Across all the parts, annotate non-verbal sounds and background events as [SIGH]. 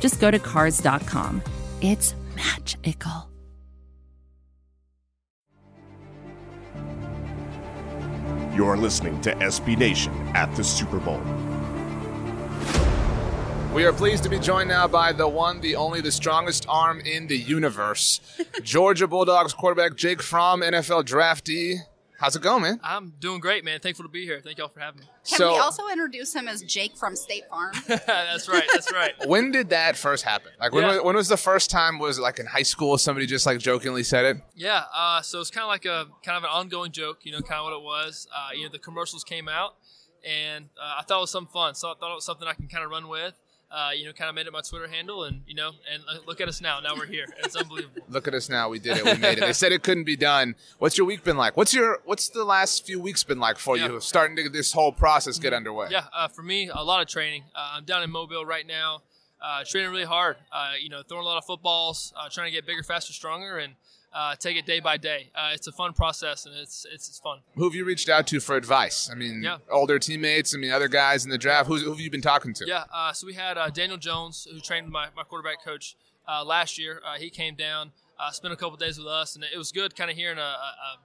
just go to Cars.com. It's magical. You're listening to SB Nation at the Super Bowl. We are pleased to be joined now by the one, the only, the strongest arm in the universe. [LAUGHS] Georgia Bulldogs quarterback Jake Fromm, NFL draftee. How's it going, man? I'm doing great, man. Thankful to be here. Thank y'all for having me. Can So- we also introduce him as Jake from State Farm? [LAUGHS] that's right. That's right. [LAUGHS] When did that first happen? Like, when, Yeah. was, when was the first time? Was it like in high school? Somebody just like jokingly said it. Yeah. Uh, so it's kind of like a kind of an ongoing joke. You know, kind of what it was. Uh, you know, the commercials came out, and uh, I thought it was something fun. So I thought it was something I can kind of run with. Uh, you know, kind of made it my Twitter handle, and you know, and uh, look at us now. Now we're here. It's unbelievable. [LAUGHS] Look at us now. We did it. We made it. They said it couldn't be done. What's your week been like? What's your What's the last few weeks been like for Yeah. you? Starting to get this whole process get underway. Yeah, uh, for me, a lot of training. Uh, I'm down in Mobile right now, uh, training really hard. Uh, you know, throwing a lot of footballs, uh, trying to get bigger, faster, stronger, and uh, take it day by day. Uh, it's a fun process, and it's it's, it's fun. Who have you reached out to for advice? I mean, Yeah. older teammates. I mean, other guys in the draft. Who's, who have you been talking to? Yeah, uh, so we had uh, Daniel Jones, who trained my, my quarterback coach uh, last year. Uh, he came down, uh, spent a couple days with us, and it was good kind of hearing a, a, a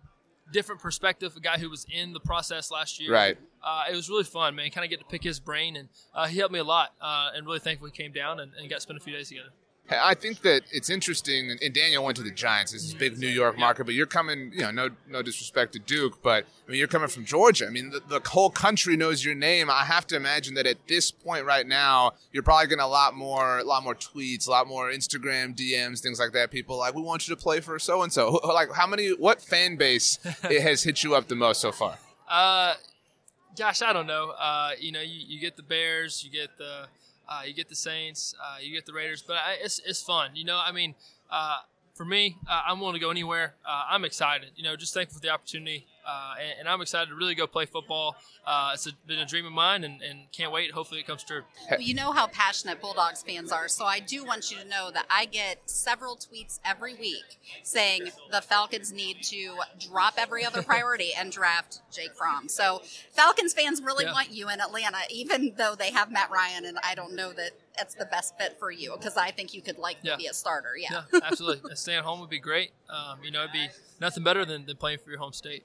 different perspective, a guy who was in the process last year. Right. Uh, it was really fun, man. Kind of get to pick his brain, and uh, he helped me a lot. Uh, and really thankful he came down and, and got to spend a few days together. I think that it's interesting, and- Daniel went to the Giants. This is a big New York market, but you're coming, you know, no no disrespect to Duke, but I mean, you're coming from Georgia. I mean, the, the whole country knows your name. I have to imagine that at this point right now, you're probably getting a lot more, a lot more tweets, a lot more Instagram DMs, things like that. People like, we want you to play for so and so. Like, how many? What fan base [LAUGHS] it has hit you up the most so far? Uh, gosh, I don't know. Uh, you know, you, you get the Bears, you get the uh, you get the Saints, uh, you get the Raiders, but I, it's it's fun. You know, I mean, uh, for me, uh, I'm willing to go anywhere. Uh, I'm excited. You know, just thankful for the opportunity, uh, and, and I'm excited to really go play football. Uh, it's a, been a dream of mine, and, and can't wait. Hopefully, it comes true. Well, you know how passionate Bulldogs fans are, so I do want you to know that I get several tweets every week saying the Falcons need to drop every other [LAUGHS] priority and draft Jake Fromm. So Falcons fans really Yeah. want you in Atlanta, even though they have Matt Ryan, and I don't know that it's the best fit for you because I think you could like Yeah. be a starter. Yeah. Yeah, absolutely. [LAUGHS] Staying home would be great. Um, you know, it'd be nothing better than, than playing for your home state.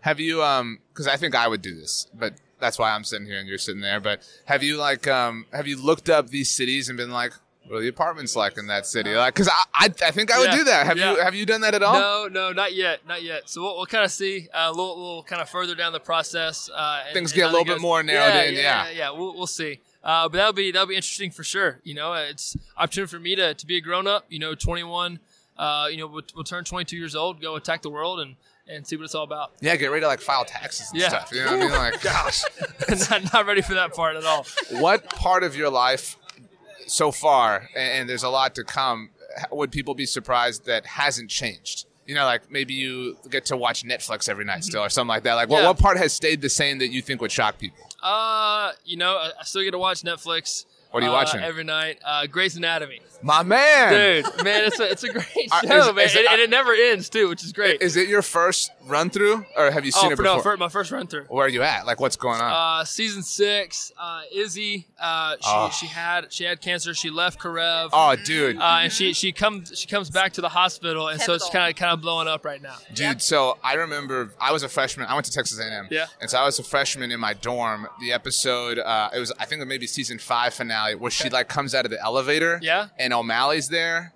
Have you um because I think I would do this, but that's why I'm sitting here and you're sitting there. But have you like um have you looked up these cities and been like, what are the apartments like in that city? Like, because I, I I think I would Yeah, do that. Have you have you done that at all? No, no, not yet, not yet. So we'll, we'll kind of see uh, a little, little kind of further down the process. Uh, and- Things and get a little bit goes. more narrowed yeah, in, Yeah, yeah. yeah, yeah. We'll, we'll see. Uh, but that'll be that'll be interesting for sure. You know, it's opportunity for me to, to be a grown up. You know, 21. Uh, you know, we'll, we'll turn 22 years old, go attack the world, and and see what it's all about. Yeah, get ready to like file taxes and Yeah. stuff. You know what I mean? Like, gosh, [LAUGHS] not, not ready for that part at all. what part of your life so far, and, there's a lot to come, would people be surprised that hasn't changed? You know, like maybe you get to watch Netflix every night still, or something like that. Like, what, Mm-hmm. What part has stayed the same that you think would shock people? Uh, you know, I, I still get to watch Netflix. What are you uh, watching? every night? Uh, Grey's Anatomy. My man, Dude, man, it's a, it's a great [LAUGHS] Uh, show, is- man, is it- and, and it never ends too, which is great. Is it your first run through, or have you seen oh, it for, before? no, for my first run through. Where are you at? Like, what's going on? Uh, season six, uh, Izzy, uh, she, Oh. she had she had cancer. She left Karev, oh, dude, uh, and she she comes she comes back to the hospital, and so it's kind of kind of blowing up right now. dude. So I remember I was a freshman. I went to Texas A&M. Yeah. And so I was a freshman in my dorm. The episode, uh, it was I think maybe season five finale, where she like comes out of the elevator. Yeah. And O'Malley's there.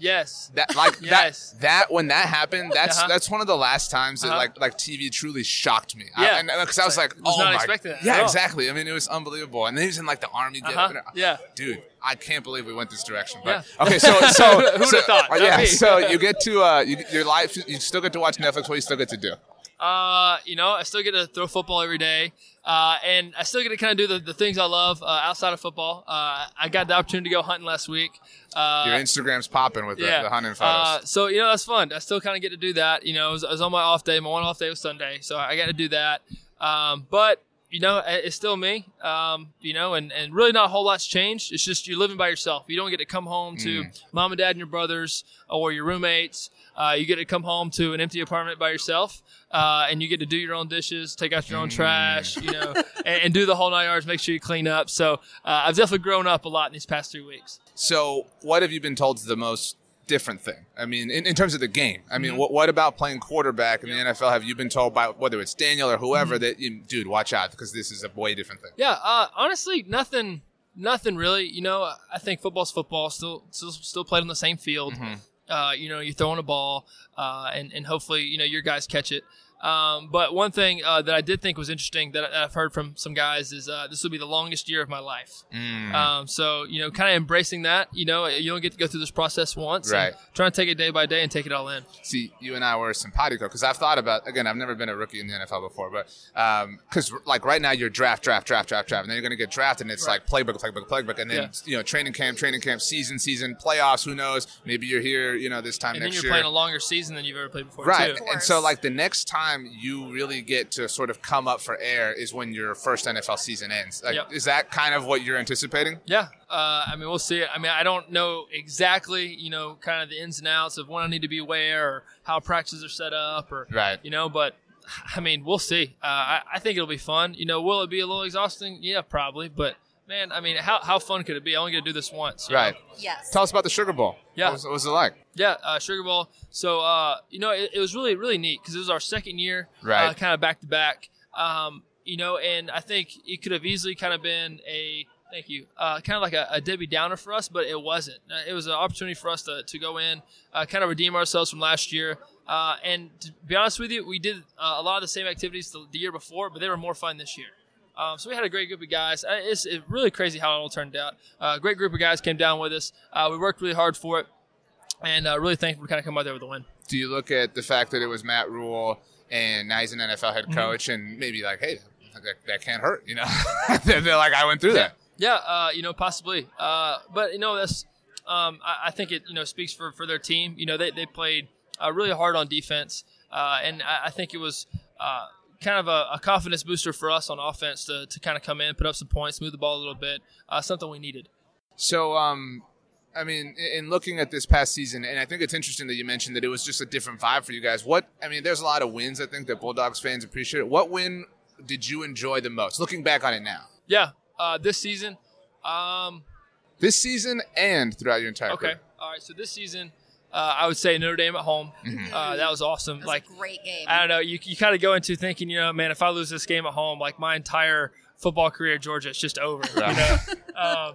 Yes, That like [LAUGHS] Yes. that that when that happened, that's Uh-huh. that's one of the last times that Uh-huh. like like TV truly shocked me. Yeah. I, and because I was like, was oh not my, expecting that yeah, exactly. I mean, it was unbelievable. And then he was in like the army. Uh-huh. Yeah. dude, I can't believe we went this direction. But Yeah. okay, so so [LAUGHS] Who'd have thought? uh, yeah, so [LAUGHS] you get to uh, you, your life. You still get to watch Netflix. What you still get to do? Uh, you know, I still get to throw football every day, uh, and I still get to kind of do the, the things I love uh, outside of football. Uh, I got the opportunity to go hunting last week. Uh, Your Instagram's popping with the, the hunting photos. Uh, so you know that's fun. I still kind of get to do that. You know, it was, was on my off day. My one off day was Sunday, so I got to do that. Um, but you know, it's still me. Um, you know, and, and really not a whole lot's changed. It's just you're living by yourself. You don't get to come home to Mm. mom and dad and your brothers or your roommates. Uh, you get to come home to an empty apartment by yourself, uh, and you get to do your own dishes, take out your own trash, you know, [LAUGHS] and, and do the whole nine yards. Make sure you clean up. So uh, I've definitely grown up a lot in these past three weeks. So, what have you been told is the most different thing? I mean, in, in terms of the game. I Mm-hmm. mean, what, what about playing quarterback in the NFL? Have you been told by whether it's Daniel or whoever Mm-hmm. that, you, dude, watch out because this is a way different thing? Yeah, uh, honestly, nothing, nothing really. You know, I think football's football. Still, still, still played on the same field. Uh, you know, you're throwing a ball, uh, and and hopefully, you know, your guys catch it. Um, but one thing uh, that I did think was interesting that I've heard from some guys is uh, this will be the longest year of my life. Mm. Um, so you know, kind of embracing that. You know, you don't get to go through this process once. Right. Trying to take it day by day and take it all in. See, you and I were simpatico because I've thought about again. I've never been a rookie in the NFL before, but because like right now you're draft, draft, draft, draft, draft, and then you're going to get drafted, and it's Right. like playbook, playbook, playbook, and then Yeah. you know training camp, training camp, season, season, playoffs. Who knows? Maybe you're here, you know, this time And then next you're year. playing a longer season than you've ever played before. Right. And so, like, the next time you really get to sort of come up for air is when your first NFL season ends. Like, Yep. is that kind of what you're anticipating? Yeah, uh, I mean, we'll see. I mean, I don't know exactly, you know, kind of the ins and outs of when I need to be where or how practices are set up or, Right. you know, but I mean, we'll see. Uh, I, I think it'll be fun. You know, will it be a little exhausting? Yeah, probably. But man, I mean, how, how fun could it be? I only get to do this once. Right. know? Yes. Tell us about the Sugar Bowl. Yeah. What was, what was it like? Yeah, uh, Sugar Bowl. So, uh, you know, it, it was really, really neat because it was our second year, Right. uh, kind of back to back. Um, you know, and I think it could have easily kind of been a thank you, uh, kind of like a, a Debbie Downer for us, but it wasn't. Uh, it was an opportunity for us to, to go in, uh, kind of redeem ourselves from last year. Uh, and to be honest with you, we did uh, a lot of the same activities the, the year before, but they were more fun this year. Um, so we had a great group of guys. Uh, It's, it's really crazy how it all turned out. Uh, a great group of guys came down with us. Uh, we worked really hard for it, and uh, really thankful to kind of come out there with a win. Do you look at the fact that it was Matt Rhule and now he's an NFL Mm-hmm. head coach and maybe like, hey, that, that can't hurt, you know? [LAUGHS] they're, they're like, I went through that. Yeah, uh, you know, possibly. Uh, but you know, that's um, I, I think it you know speaks for, for their team. You know, they they played uh, really hard on defense, uh, and I, I think it was. Uh, Kind of a, a confidence booster for us on offense to, to kind of come in, put up some points, move the ball a little bit, uh, something we needed. So, um, I mean, in- in looking at this past season, and I think it's interesting that you mentioned that it was just a different vibe for you guys. What I mean, there's a lot of wins I think that Bulldogs fans appreciate. What win did you enjoy the most? Looking back on it now, Yeah, uh, this season, um, this season and throughout your entire okay, career. all right. So this season, uh, I would say Notre Dame at home. Uh, that was awesome. It was like a great game. I don't know. You, you kind of go into thinking, you know, man, if I lose this game at home, like my entire football career at Georgia, it's just over. You know? [LAUGHS] um,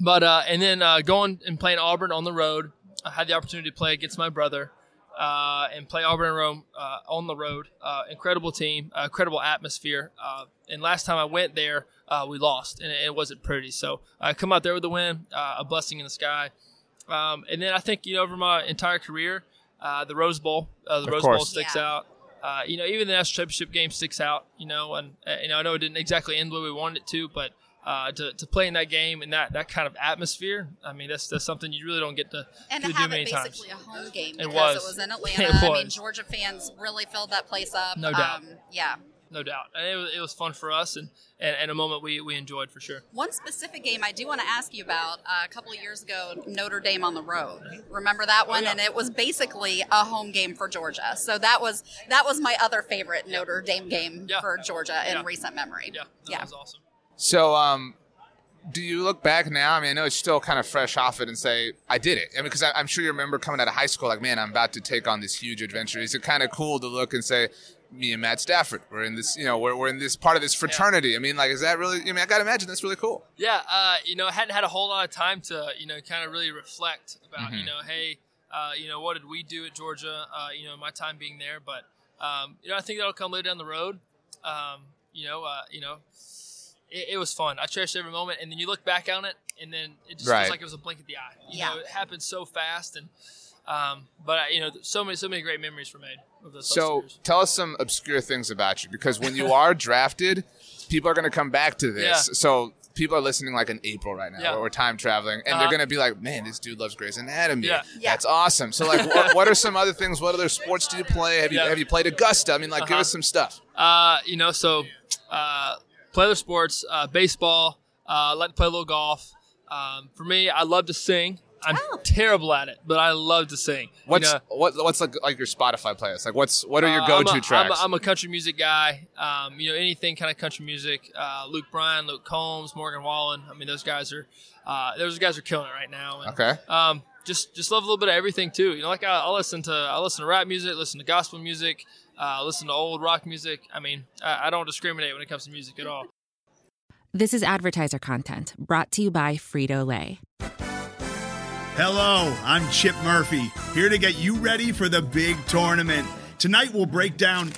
but uh, and then uh, going and playing Auburn on the road, I had the opportunity to play against my brother uh, and play Auburn and Rome uh, on the road. Uh, incredible team, uh, incredible atmosphere. Uh, and last time I went there, uh, we lost, and it, it wasn't pretty. So I come out there with a win, uh, a blessing in the sky. Um, and then I think you know over my entire career, uh, the Rose Bowl, uh, the Of Rose Bowl sticks Yeah. out. Uh, you know, even the national championship game sticks out. You know, and uh, you know I know it didn't exactly end the way we wanted it to, but uh, to, to play in that game and that, that kind of atmosphere, I mean, that's that's something you really don't get to, and to to do have many it times. basically a home game It because was. it was in [LAUGHS] It Atlanta. I mean. Georgia fans really filled that place up. No doubt. Um, yeah. No doubt, and it was, it was fun for us and, and, and a moment we, we enjoyed for sure. One specific game I do want to ask you about uh, a couple of years ago, Notre Dame on the road. Remember that one? Oh, yeah. And it was basically a home game for Georgia. So that was that was my other favorite Notre Dame game Yeah. for Georgia in Yeah. recent memory. Yeah, that Yeah. was awesome. So, um, do you look back now? I mean, I know it's still kind of fresh off it and say, I did it. I mean, because I'm sure you remember coming out of high school, like, man, I'm about to take on this huge adventure. Is it kind of cool to look and say, me and Matt Stafford, we're in this, you know, we're, we're in this part of this fraternity. I mean, like, is that really, I mean, I got to imagine that's really cool. Yeah, uh, you know, I hadn't had a whole lot of time to, you know, kind of really reflect about, Mm-hmm. you know, hey, uh, you know, what did we do at Georgia? Uh, you know, my time being there, but um, you know, I think that'll come later down the road. Um, you know, uh, you know, it, it was fun. I cherished every moment, and then you look back on it, and then it just Right. feels like it was a blink of the eye. You Yeah. know, it happened so fast, and Um, but uh, you know, so many so many great memories were made of those. So years. tell us some obscure things about you because when you are drafted, people are going to come back to this. Yeah. So people are listening like in April right now Yeah. or time traveling and Uh-huh. they're going to be like, man, this dude loves Grey's Anatomy. Yeah. Yeah. That's awesome. So like, what, what are some other things? What other sports do you play? Have you, Yeah. have you played Augusta? I mean, like, give Uh-huh. us some stuff. Uh, you know, so uh, play other sports, uh, baseball. Uh, like to play a little golf. Um, for me, I love to sing. I'm Oh. terrible at it, but I love to sing. You What's know, what, what's like like your Spotify playlist? Like, what's what are your uh, go-to I'm tracks? I'm a, I'm a country music guy. Um, you know, anything kind of country music. Uh, Luke Bryan, Luke Combs, Morgan Wallen. I mean, those guys are uh, those guys are killing it right now. And, okay. Um, just just love a little bit of everything too. You know, like I, I listen to I listen to rap music, listen to gospel music, uh, listen to old rock music. I mean, I, I don't discriminate when it comes to music at all. This is advertiser content brought to you by Frito Lay. Hello, I'm Chip Murphy, here to get you ready for the big tournament. Tonight we'll break down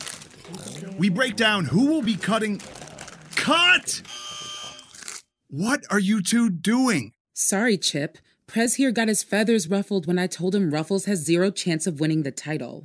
we break down who will be cutting Cut! What are you two doing? Sorry, Chip. Prez here got his feathers ruffled when I told him Ruffles has zero chance of winning the title.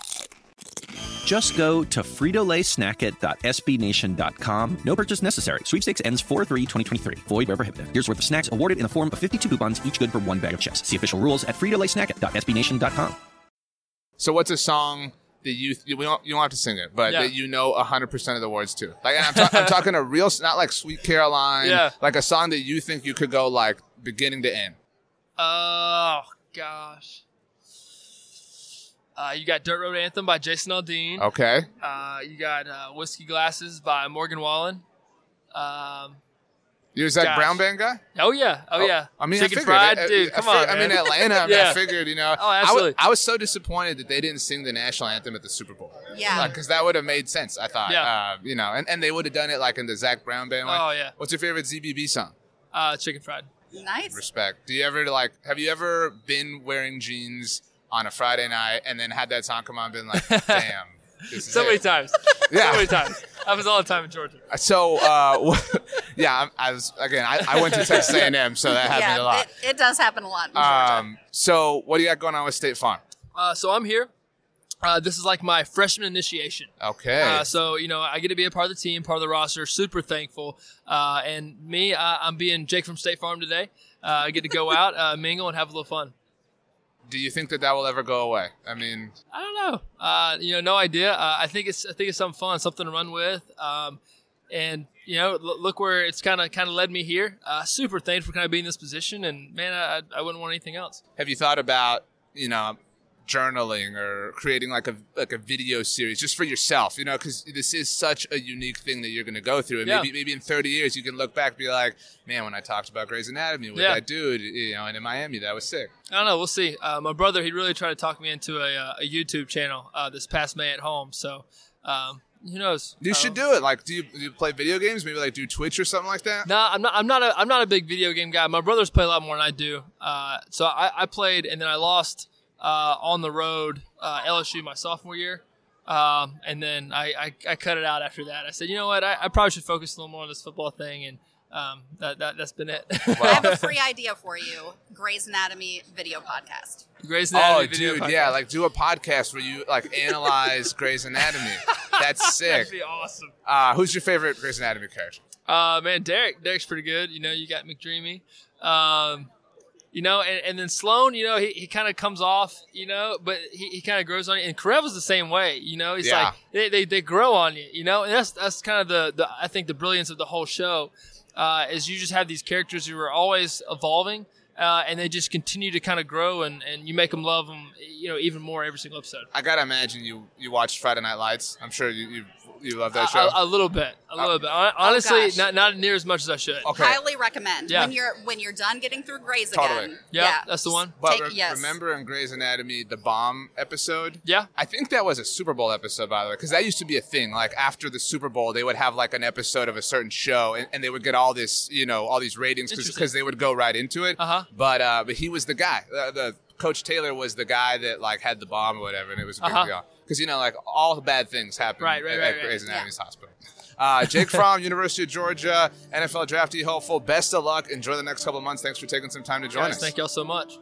Just go to fritolaysnackit.sbnation.com. No purchase necessary. Sweepstakes ends 4-3-2023. Void where prohibited. Here's worth of snacks awarded in the form of 52 coupons, each good for one bag of chips. See official rules at fritolaysnackit.sbnation.com. So what's a song that you you don't you don't have to sing it, but Yeah. that you know hundred percent of the words to? Like I'm, ta- I'm talking a real, not like Sweet Caroline, Yeah. like a song that you think you could go like beginning to end. Oh gosh. Uh, you got Dirt Road Anthem by Jason Aldean. Okay, Uh, you got uh, Whiskey Glasses by Morgan Wallen. Um, you're Zac Gosh. Brown Band guy. oh yeah, oh, yeah. I mean, Chicken I figured. Fried, I- I- dude. I Come fi- on, I'm man. in Atlanta. I, [LAUGHS] mean, I figured, you know. Oh, I absolutely. I was so disappointed that they didn't sing the national anthem at the Super Bowl. Yeah. because that would have made sense. I thought. Yeah. Uh, you know, and, and they would have done it like in the Zac Brown Band. way. Oh, yeah. What's your favorite ZBB song? Uh, Chicken Fried. Nice. Respect. Do you ever like? Have you ever been wearing jeans on a Friday night and then had that song come on, and been like, [LAUGHS] "Damn, this is So many times. [LAUGHS] Yeah. So many times. Happens all the time in Georgia. So, uh, [LAUGHS] yeah, I'm- was again. I, I went to Texas A&M, so that happened a lot. it, it does happen a lot in Georgia. Um, so, what do you got going on with State Farm? Uh, so I'm here. Uh, this is like my freshman initiation. Okay. Uh, so you know, I get to be a part of the team, part of the roster. Super thankful. Uh, and me, uh, I'm being Jake from State Farm today. Uh, I get to go out, uh, mingle, and have a little fun. Do you think that that will ever go away? I mean, I don't know. Uh, you know, no idea. Uh, I think it's I think it's something fun, something to run with. Um, and you know, l- look where it's kind of kind of led me here. Uh, super thankful for kind of being in this position, and man, I, I wouldn't want anything else. have you thought about you know journaling or creating like a like a video series just for yourself? You know, because this is such a unique thing that you're going to go through, and Yeah. maybe maybe in 30 years you can look back and be like, man, when I talked about Grey's Anatomy with Yeah. that dude, you know, and in Miami, that was sick. I don't know. We'll see. Uh, my brother, he really tried to talk me into a, uh, a YouTube channel uh, this past May at home. So um, who knows? You should Um, do it. Like, do you, do you play video games? Maybe like do Twitch or something like that. No, I'm not. I'm not a. I'm not a big video game guy. My brothers play a lot more than I do. Uh, so I, I played, and then I lost uh, on the road uh, LSU my sophomore year, um, and then I, I, I cut it out after that. I said, you know what, I, I probably should focus a little more on this football thing, and um, that, that that's been it. I [LAUGHS] have a free idea for you Grey's Anatomy video podcast. Grey's Oh, Anatomy video dude, podcast. yeah, like do a podcast where you like analyze [LAUGHS] Grey's Anatomy. [LAUGHS] That's sick. that'd be awesome. Uh, who's your favorite Grey's Anatomy character? Uh, man, Derek, Derek's pretty good. You know, you got McDreamy. Um, you know, and, and then Sloan, you know, he, he kind of comes off, you know, but he, he kind of grows on you. And Karev was the same way, you know. He's Yeah. like they, they, they grow on you, you know, and that's that's kind of the, the I think the brilliance of the whole show uh, is you just have these characters who are always evolving. Uh, and they just continue to kind of grow, and, and you make them love them, you know, even more every single episode. I gotta imagine you you watched Friday Night Lights. I'm sure you, you've You love that A- show? A, a little bit, a little bit. Honestly, Oh, gosh. not not near as much as I should. okay. Highly recommend Yeah. when you're when you're done getting through Grey's Totally. again. Yeah, that's the one. But Take, re- yes. remember in Grey's Anatomy, the bomb episode? Yeah. I think that was a Super Bowl episode, by the way, because that used to be a thing. Like after the Super Bowl, they would have like an episode of a certain show, and, and they would get all this, you know, all these ratings Interesting. because they would go right into it. Uh-huh. But uh, but he was the guy. Uh, the Coach Taylor was the guy that like had the bomb or whatever, and it was a big Uh-huh. deal. Because you know, like all the bad things happen Right, right, at, right, at right. Grey's Anatomy's hospital. Uh, Jake Fromm, [LAUGHS] University of Georgia, NFL draftee hopeful. Best of luck. Enjoy the next couple of months. Thanks for taking some time to join Guys, us. thank y'all so much.